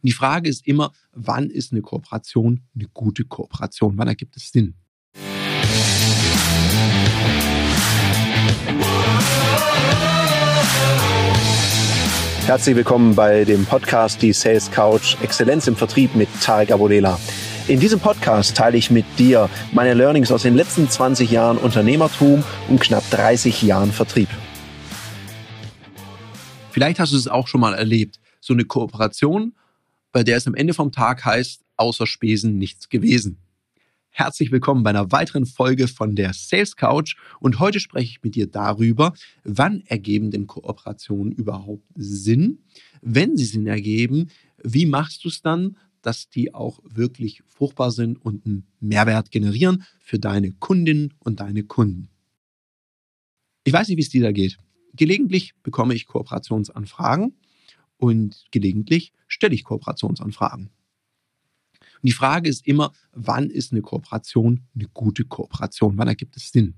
Und die Frage ist immer, wann ist eine Kooperation eine gute Kooperation? Wann ergibt es Sinn? Herzlich willkommen bei dem Podcast Die Sales Couch Exzellenz im Vertrieb mit Tarek Abodela. In diesem Podcast teile ich mit dir meine Learnings aus den letzten 20 Jahren Unternehmertum und knapp 30 Jahren Vertrieb. Vielleicht hast du es auch schon mal erlebt. So eine Kooperation, bei der es am Ende vom Tag heißt, außer Spesen nichts gewesen. Herzlich willkommen bei einer weiteren Folge von der Sales Couch und heute spreche ich mit dir darüber, wann ergeben denn Kooperationen überhaupt Sinn? Wenn sie Sinn ergeben, wie machst du es dann, dass die auch wirklich fruchtbar sind und einen Mehrwert generieren für deine Kundinnen und deine Kunden. Ich weiß nicht, wie es dir da geht. Gelegentlich bekomme ich Kooperationsanfragen und gelegentlich stelle ich Kooperationsanfragen. Und die Frage ist immer, wann ist eine Kooperation eine gute Kooperation? Wann ergibt es Sinn?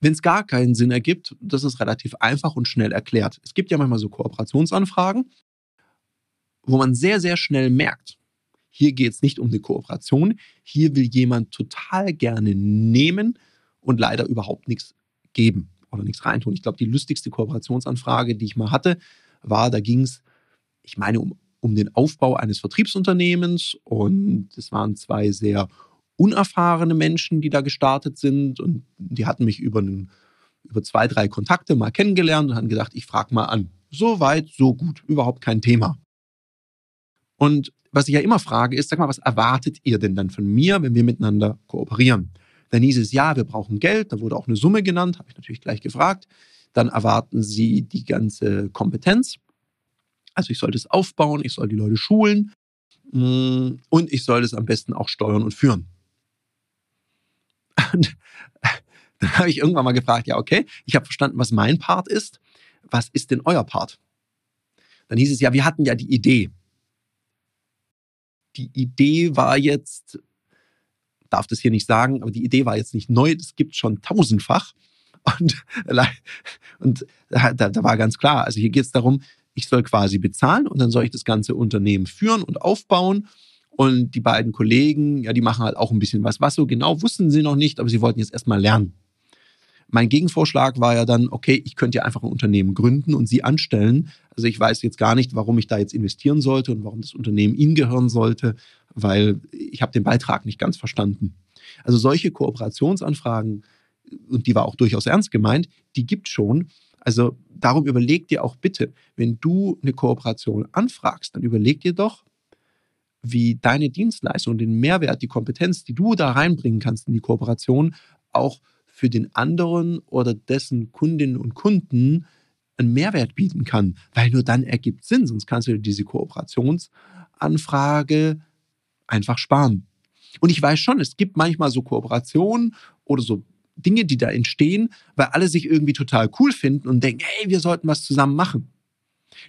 Wenn es gar keinen Sinn ergibt, das ist relativ einfach und schnell erklärt. Es gibt ja manchmal so Kooperationsanfragen, wo man sehr, sehr schnell merkt, hier geht es nicht um eine Kooperation, hier will jemand total gerne nehmen und leider überhaupt nichts geben oder nichts reintun. Ich glaube, die lustigste Kooperationsanfrage, die ich mal hatte, war, da ging es, ich meine, um, um den Aufbau eines Vertriebsunternehmens und es waren zwei sehr unerfahrene Menschen, die da gestartet sind und die hatten mich über, einen, über zwei, drei Kontakte mal kennengelernt und haben gedacht, ich frage mal an. So weit, so gut, überhaupt kein Thema. Und was ich ja immer frage, ist, sag mal, was erwartet ihr denn dann von mir, wenn wir miteinander kooperieren? Dann hieß es, ja, wir brauchen Geld, da wurde auch eine Summe genannt, habe ich natürlich gleich gefragt. Dann erwarten sie die ganze Kompetenz. Also ich sollte es aufbauen, ich soll die Leute schulen mm, und ich soll es am besten auch steuern und führen. Und dann habe ich irgendwann mal gefragt, ja, okay, ich habe verstanden, was mein Part ist. Was ist denn euer Part? Dann hieß es, ja, wir hatten ja die Idee die Idee war jetzt, darf das hier nicht sagen, aber die Idee war jetzt nicht neu, das gibt schon tausendfach. Und, und da, da war ganz klar, also hier geht es darum, ich soll quasi bezahlen und dann soll ich das ganze Unternehmen führen und aufbauen. Und die beiden Kollegen, ja, die machen halt auch ein bisschen was. Was so genau wussten sie noch nicht, aber sie wollten jetzt erstmal lernen. Mein Gegenvorschlag war ja dann, okay, ich könnte ja einfach ein Unternehmen gründen und sie anstellen. Also ich weiß jetzt gar nicht, warum ich da jetzt investieren sollte und warum das Unternehmen ihnen gehören sollte, weil ich habe den Beitrag nicht ganz verstanden. Also solche Kooperationsanfragen, und die war auch durchaus ernst gemeint, die gibt schon. Also darum überleg dir auch bitte, wenn du eine Kooperation anfragst, dann überleg dir doch, wie deine Dienstleistung, den Mehrwert, die Kompetenz, die du da reinbringen kannst in die Kooperation, auch für den anderen oder dessen Kundinnen und Kunden einen Mehrwert bieten kann, weil nur dann ergibt Sinn, sonst kannst du diese Kooperationsanfrage einfach sparen. Und ich weiß schon, es gibt manchmal so Kooperationen oder so Dinge, die da entstehen, weil alle sich irgendwie total cool finden und denken, hey, wir sollten was zusammen machen.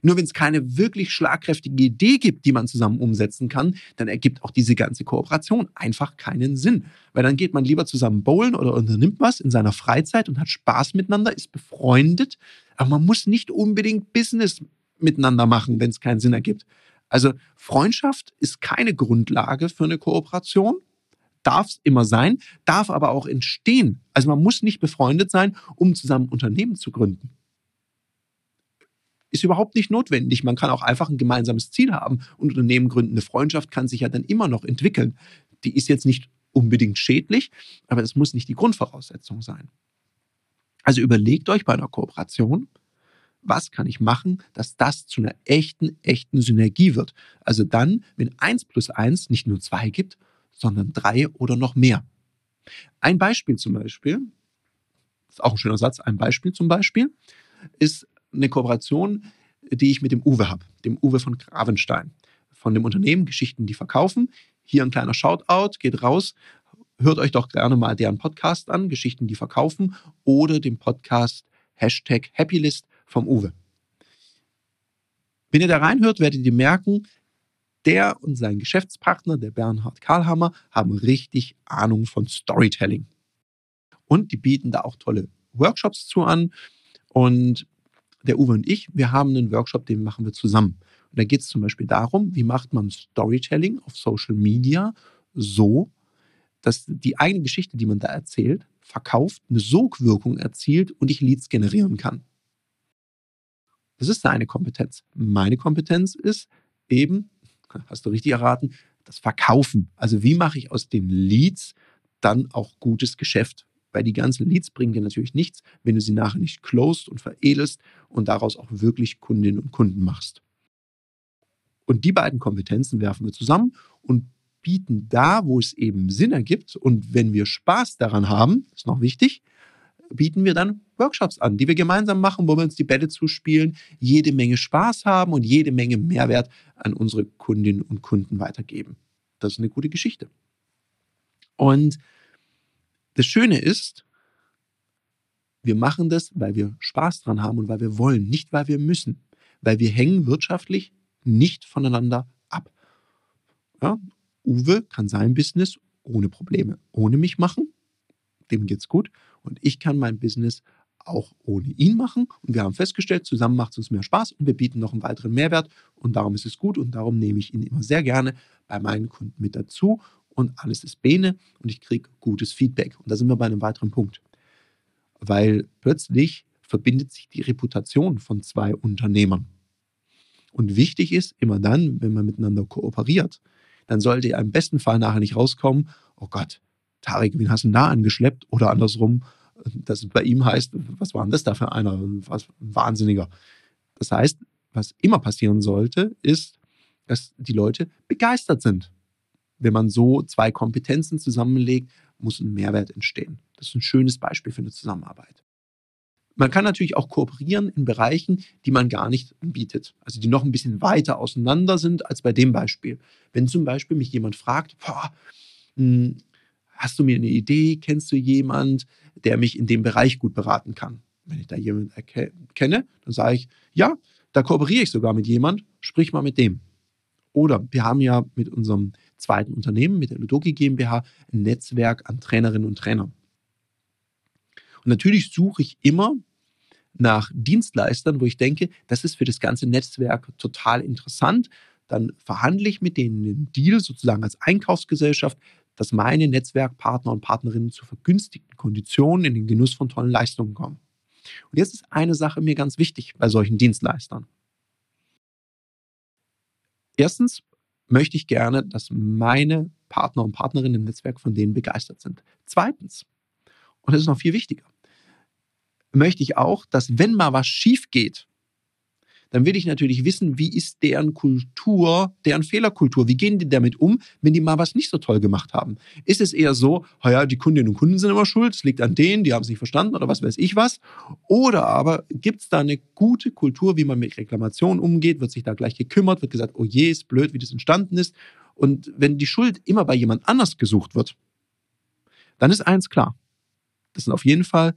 Nur wenn es keine wirklich schlagkräftige Idee gibt, die man zusammen umsetzen kann, dann ergibt auch diese ganze Kooperation einfach keinen Sinn. Weil dann geht man lieber zusammen bowlen oder unternimmt was in seiner Freizeit und hat Spaß miteinander, ist befreundet. Aber man muss nicht unbedingt Business miteinander machen, wenn es keinen Sinn ergibt. Also Freundschaft ist keine Grundlage für eine Kooperation, darf es immer sein, darf aber auch entstehen. Also man muss nicht befreundet sein, um zusammen Unternehmen zu gründen ist überhaupt nicht notwendig. Man kann auch einfach ein gemeinsames Ziel haben und Unternehmen gründen. Eine Freundschaft kann sich ja dann immer noch entwickeln. Die ist jetzt nicht unbedingt schädlich, aber das muss nicht die Grundvoraussetzung sein. Also überlegt euch bei einer Kooperation, was kann ich machen, dass das zu einer echten, echten Synergie wird. Also dann, wenn eins plus eins nicht nur zwei gibt, sondern drei oder noch mehr. Ein Beispiel zum Beispiel, ist auch ein schöner Satz, ein Beispiel zum Beispiel, ist eine Kooperation, die ich mit dem Uwe habe, dem Uwe von Gravenstein, von dem Unternehmen Geschichten, die verkaufen. Hier ein kleiner Shoutout, geht raus, hört euch doch gerne mal deren Podcast an, Geschichten, die verkaufen, oder den Podcast Hashtag Happylist vom Uwe. Wenn ihr da reinhört, werdet ihr merken, der und sein Geschäftspartner, der Bernhard Karlhammer, haben richtig Ahnung von Storytelling. Und die bieten da auch tolle Workshops zu an. Und der Uwe und ich, wir haben einen Workshop, den machen wir zusammen. Und da geht es zum Beispiel darum, wie macht man Storytelling auf Social Media so, dass die eigene Geschichte, die man da erzählt, verkauft, eine Sogwirkung erzielt und ich Leads generieren kann. Das ist seine Kompetenz. Meine Kompetenz ist eben, hast du richtig erraten, das Verkaufen. Also wie mache ich aus den Leads dann auch gutes Geschäft? Weil die ganzen Leads bringen dir natürlich nichts, wenn du sie nachher nicht closed und veredelst und daraus auch wirklich Kundinnen und Kunden machst. Und die beiden Kompetenzen werfen wir zusammen und bieten da, wo es eben Sinn ergibt und wenn wir Spaß daran haben, ist noch wichtig, bieten wir dann Workshops an, die wir gemeinsam machen, wo wir uns die Bälle zuspielen, jede Menge Spaß haben und jede Menge Mehrwert an unsere Kundinnen und Kunden weitergeben. Das ist eine gute Geschichte. Und das Schöne ist, wir machen das, weil wir Spaß dran haben und weil wir wollen, nicht weil wir müssen, weil wir hängen wirtschaftlich nicht voneinander ab. Ja? Uwe kann sein Business ohne Probleme ohne mich machen, dem geht's gut, und ich kann mein Business auch ohne ihn machen. Und wir haben festgestellt, zusammen macht es uns mehr Spaß und wir bieten noch einen weiteren Mehrwert. Und darum ist es gut und darum nehme ich ihn immer sehr gerne bei meinen Kunden mit dazu. Und alles ist Bene und ich kriege gutes Feedback. Und da sind wir bei einem weiteren Punkt. Weil plötzlich verbindet sich die Reputation von zwei Unternehmern. Und wichtig ist immer dann, wenn man miteinander kooperiert, dann sollte ja im besten Fall nachher nicht rauskommen, oh Gott, Tarek, wen hast du da angeschleppt? Oder andersrum, dass es bei ihm heißt, was war denn das da für einer? Was Wahnsinniger. Das heißt, was immer passieren sollte, ist, dass die Leute begeistert sind. Wenn man so zwei Kompetenzen zusammenlegt, muss ein Mehrwert entstehen. Das ist ein schönes Beispiel für eine Zusammenarbeit. Man kann natürlich auch kooperieren in Bereichen, die man gar nicht bietet, also die noch ein bisschen weiter auseinander sind als bei dem Beispiel. Wenn zum Beispiel mich jemand fragt, boah, hm, hast du mir eine Idee, kennst du jemand, der mich in dem Bereich gut beraten kann? Wenn ich da jemanden kenne, dann sage ich, ja, da kooperiere ich sogar mit jemand, sprich mal mit dem. Oder wir haben ja mit unserem zweiten Unternehmen, mit der Ludoki GmbH, ein Netzwerk an Trainerinnen und Trainern. Und natürlich suche ich immer nach Dienstleistern, wo ich denke, das ist für das ganze Netzwerk total interessant. Dann verhandle ich mit denen einen Deal sozusagen als Einkaufsgesellschaft, dass meine Netzwerkpartner und Partnerinnen zu vergünstigten Konditionen in den Genuss von tollen Leistungen kommen. Und jetzt ist eine Sache mir ganz wichtig bei solchen Dienstleistern. Erstens möchte ich gerne, dass meine Partner und Partnerinnen im Netzwerk von denen begeistert sind. Zweitens, und das ist noch viel wichtiger, möchte ich auch, dass wenn mal was schief geht, dann will ich natürlich wissen, wie ist deren Kultur, deren Fehlerkultur, wie gehen die damit um, wenn die mal was nicht so toll gemacht haben. Ist es eher so, ja, die Kundinnen und Kunden sind immer schuld, es liegt an denen, die haben es nicht verstanden oder was weiß ich was. Oder aber gibt es da eine gute Kultur, wie man mit Reklamationen umgeht, wird sich da gleich gekümmert, wird gesagt, oh je, ist blöd, wie das entstanden ist. Und wenn die Schuld immer bei jemand anders gesucht wird, dann ist eins klar. Das sind auf jeden Fall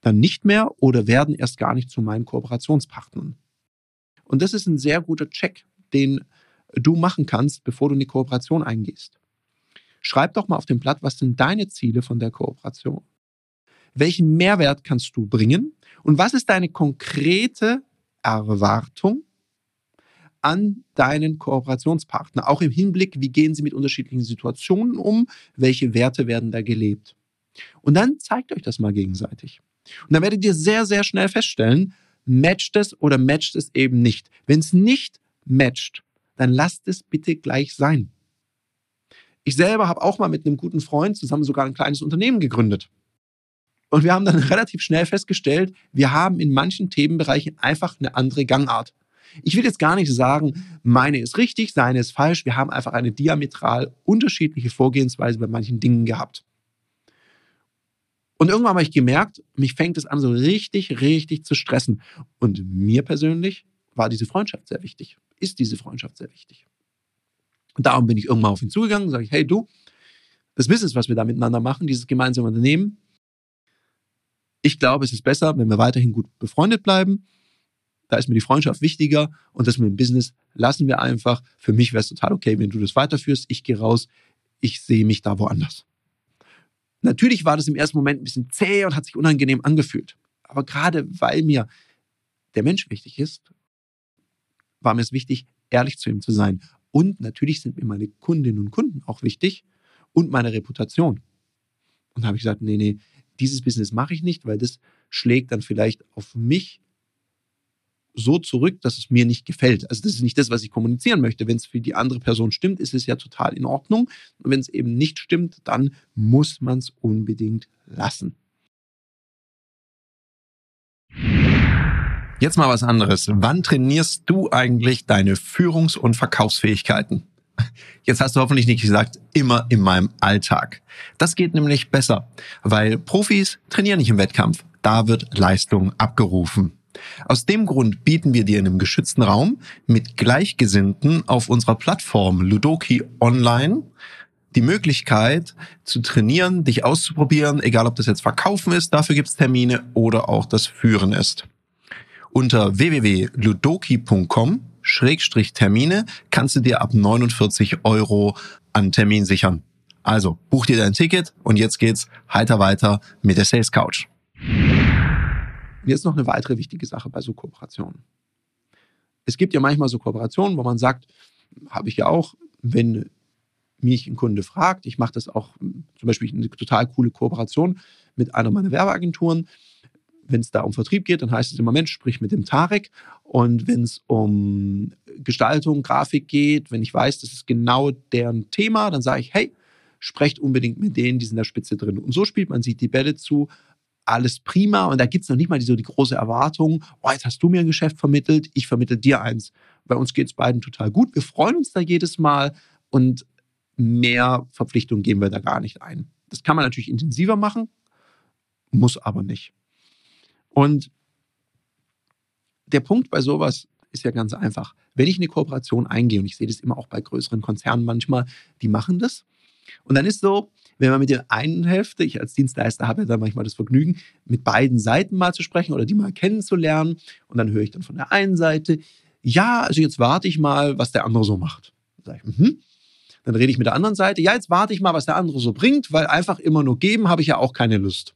dann nicht mehr oder werden erst gar nicht zu meinen Kooperationspartnern. Und das ist ein sehr guter Check, den du machen kannst, bevor du in die Kooperation eingehst. Schreib doch mal auf dem Blatt, was sind deine Ziele von der Kooperation? Welchen Mehrwert kannst du bringen? Und was ist deine konkrete Erwartung an deinen Kooperationspartner? Auch im Hinblick, wie gehen sie mit unterschiedlichen Situationen um? Welche Werte werden da gelebt? Und dann zeigt euch das mal gegenseitig. Und dann werdet ihr sehr, sehr schnell feststellen, matcht es oder matcht es eben nicht. Wenn es nicht matcht, dann lasst es bitte gleich sein. Ich selber habe auch mal mit einem guten Freund zusammen sogar ein kleines Unternehmen gegründet. Und wir haben dann relativ schnell festgestellt, wir haben in manchen Themenbereichen einfach eine andere Gangart. Ich will jetzt gar nicht sagen, meine ist richtig, seine ist falsch. Wir haben einfach eine diametral unterschiedliche Vorgehensweise bei manchen Dingen gehabt. Und irgendwann habe ich gemerkt, mich fängt es an, so richtig, richtig zu stressen. Und mir persönlich war diese Freundschaft sehr wichtig, ist diese Freundschaft sehr wichtig. Und darum bin ich irgendwann auf ihn zugegangen und sage hey du, das Business, was wir da miteinander machen, dieses gemeinsame Unternehmen, ich glaube, es ist besser, wenn wir weiterhin gut befreundet bleiben. Da ist mir die Freundschaft wichtiger und das mit dem Business lassen wir einfach. Für mich wäre es total okay, wenn du das weiterführst. Ich gehe raus, ich sehe mich da woanders. Natürlich war das im ersten Moment ein bisschen zäh und hat sich unangenehm angefühlt. Aber gerade weil mir der Mensch wichtig ist, war mir es wichtig, ehrlich zu ihm zu sein. Und natürlich sind mir meine Kundinnen und Kunden auch wichtig und meine Reputation. Und da habe ich gesagt, nee, nee, dieses Business mache ich nicht, weil das schlägt dann vielleicht auf mich so zurück, dass es mir nicht gefällt. Also das ist nicht das, was ich kommunizieren möchte. Wenn es für die andere Person stimmt, ist es ja total in Ordnung. Und wenn es eben nicht stimmt, dann muss man es unbedingt lassen. Jetzt mal was anderes. Wann trainierst du eigentlich deine Führungs- und Verkaufsfähigkeiten? Jetzt hast du hoffentlich nicht gesagt, immer in meinem Alltag. Das geht nämlich besser, weil Profis trainieren nicht im Wettkampf. Da wird Leistung abgerufen. Aus dem Grund bieten wir dir in einem geschützten Raum mit Gleichgesinnten auf unserer Plattform Ludoki Online die Möglichkeit zu trainieren, dich auszuprobieren, egal ob das jetzt Verkaufen ist, dafür gibt es Termine oder auch das Führen ist. Unter www.ludoki.com Termine kannst du dir ab 49 Euro an Termin sichern. Also buch dir dein Ticket und jetzt geht's heiter weiter mit der Sales Couch. Und jetzt noch eine weitere wichtige Sache bei so Kooperationen. Es gibt ja manchmal so Kooperationen, wo man sagt, habe ich ja auch, wenn mich ein Kunde fragt, ich mache das auch zum Beispiel eine total coole Kooperation mit einer meiner Werbeagenturen. Wenn es da um Vertrieb geht, dann heißt es immer, Mensch, sprich mit dem Tarek. Und wenn es um Gestaltung, Grafik geht, wenn ich weiß, das ist genau deren Thema, dann sage ich, hey, sprecht unbedingt mit denen, die sind in der Spitze drin. Und so spielt man sich die Bälle zu, alles prima und da gibt es noch nicht mal so die große Erwartung, oh, jetzt hast du mir ein Geschäft vermittelt, ich vermittel dir eins. Bei uns geht es beiden total gut. Wir freuen uns da jedes Mal und mehr Verpflichtungen gehen wir da gar nicht ein. Das kann man natürlich intensiver machen, muss aber nicht. Und der Punkt bei sowas ist ja ganz einfach. Wenn ich eine Kooperation eingehe, und ich sehe das immer auch bei größeren Konzernen manchmal, die machen das. Und dann ist so, wenn man mit der einen Hälfte, ich als Dienstleister habe ja dann manchmal das Vergnügen, mit beiden Seiten mal zu sprechen oder die mal kennenzulernen. Und dann höre ich dann von der einen Seite, ja, also jetzt warte ich mal, was der andere so macht. Dann ich, mhm. Dann rede ich mit der anderen Seite, ja, jetzt warte ich mal, was der andere so bringt, weil einfach immer nur geben habe ich ja auch keine Lust.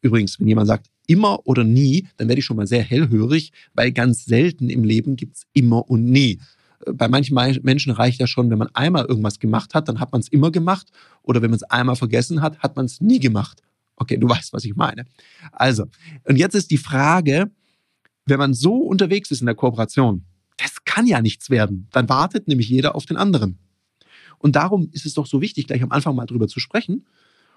Übrigens, wenn jemand sagt, immer oder nie, dann werde ich schon mal sehr hellhörig, weil ganz selten im Leben gibt es immer und nie bei manchen Menschen reicht ja schon, wenn man einmal irgendwas gemacht hat, dann hat man es immer gemacht. Oder wenn man es einmal vergessen hat, hat man es nie gemacht. Okay, du weißt, was ich meine. Also, und jetzt ist die Frage, wenn man so unterwegs ist in der Kooperation, das kann ja nichts werden. Dann wartet nämlich jeder auf den anderen. Und darum ist es doch so wichtig, gleich am Anfang mal drüber zu sprechen.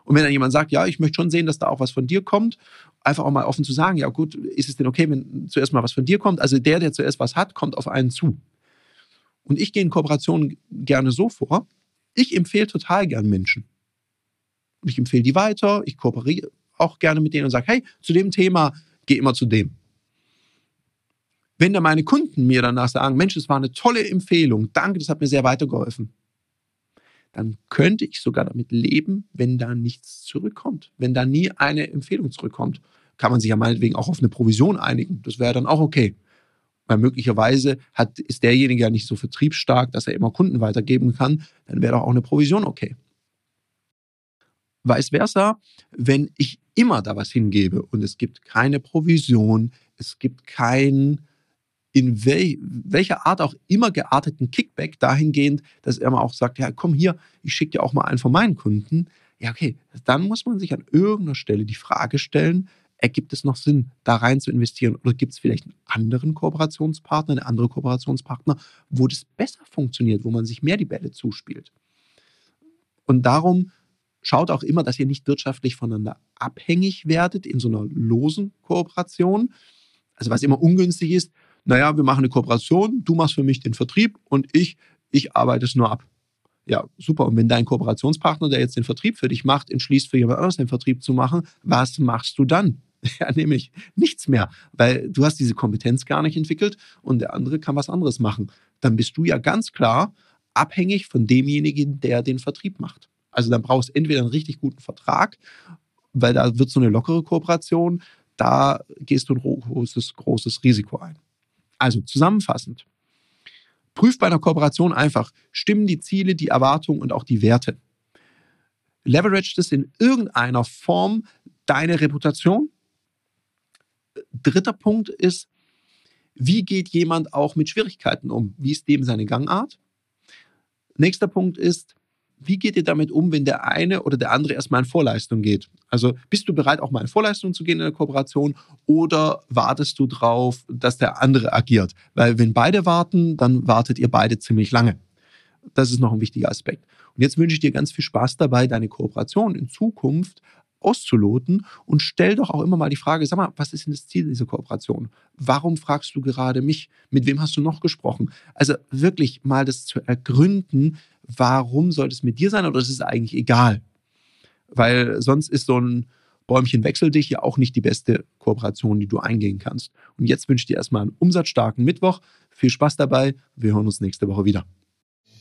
Und wenn dann jemand sagt, ja, ich möchte schon sehen, dass da auch was von dir kommt, einfach auch mal offen zu sagen, ja gut, ist es denn okay, wenn zuerst mal was von dir kommt? Also der, der zuerst was hat, kommt auf einen zu. Und ich gehe in Kooperationen gerne so vor. Ich empfehle total gern Menschen. Und ich empfehle die weiter. Ich kooperiere auch gerne mit denen und sage, hey, zu dem Thema geh immer zu dem. Wenn dann meine Kunden mir danach sagen, Mensch, das war eine tolle Empfehlung, danke, das hat mir sehr weitergeholfen, dann könnte ich sogar damit leben, wenn da nichts zurückkommt, wenn da nie eine Empfehlung zurückkommt. Kann man sich ja meinetwegen auch auf eine Provision einigen. Das wäre dann auch okay. Weil möglicherweise hat, ist derjenige ja nicht so vertriebsstark, dass er immer Kunden weitergeben kann. Dann wäre doch auch eine Provision okay. Vice versa, wenn ich immer da was hingebe und es gibt keine Provision, es gibt kein in wel, welcher Art auch immer gearteten Kickback dahingehend, dass er mal auch sagt, ja, komm hier, ich schicke dir auch mal einen von meinen Kunden. Ja, okay, dann muss man sich an irgendeiner Stelle die Frage stellen, ergibt es noch Sinn, da rein zu investieren? Oder gibt es vielleicht einen anderen Kooperationspartner, eine andere Kooperationspartner, wo das besser funktioniert, wo man sich mehr die Bälle zuspielt? Und darum schaut auch immer, dass ihr nicht wirtschaftlich voneinander abhängig werdet in so einer losen Kooperation. Also was immer ungünstig ist, naja, wir machen eine Kooperation, du machst für mich den Vertrieb und ich, ich arbeite es nur ab. Ja, super. Und wenn dein Kooperationspartner, der jetzt den Vertrieb für dich macht, entschließt, für jemand anderes den Vertrieb zu machen, was machst du dann? Ja, nämlich nichts mehr, weil du hast diese Kompetenz gar nicht entwickelt und der andere kann was anderes machen. Dann bist du ja ganz klar abhängig von demjenigen, der den Vertrieb macht. Also dann brauchst du entweder einen richtig guten Vertrag, weil da wird so eine lockere Kooperation, da gehst du ein großes, großes Risiko ein. Also zusammenfassend. Prüf bei einer Kooperation einfach, stimmen die Ziele, die Erwartungen und auch die Werte. Leverage das in irgendeiner Form deine Reputation, dritter Punkt ist, Wie geht jemand auch mit Schwierigkeiten um? Wie ist dem seine Gangart? Nächster Punkt ist, wie geht ihr damit um, wenn der eine oder der andere erstmal in Vorleistung geht? Also bist du bereit, auch mal in Vorleistung zu gehen in der Kooperation oder wartest du drauf, dass der andere agiert? Weil wenn beide warten, dann wartet ihr beide ziemlich lange. Das ist noch ein wichtiger Aspekt. Und jetzt wünsche ich dir ganz viel Spaß dabei, deine Kooperation in Zukunft auszuloten und stell doch auch immer mal die Frage, sag mal, was ist denn das Ziel dieser Kooperation? Warum fragst du gerade mich? Mit wem hast du noch gesprochen? Also wirklich mal das zu ergründen, warum sollte es mit dir sein oder ist es eigentlich egal? Weil sonst ist so ein Bäumchen wechsel dich ja auch nicht die beste Kooperation, die du eingehen kannst. Und jetzt wünsche ich dir erstmal einen umsatzstarken Mittwoch. Viel Spaß dabei. Wir hören uns nächste Woche wieder.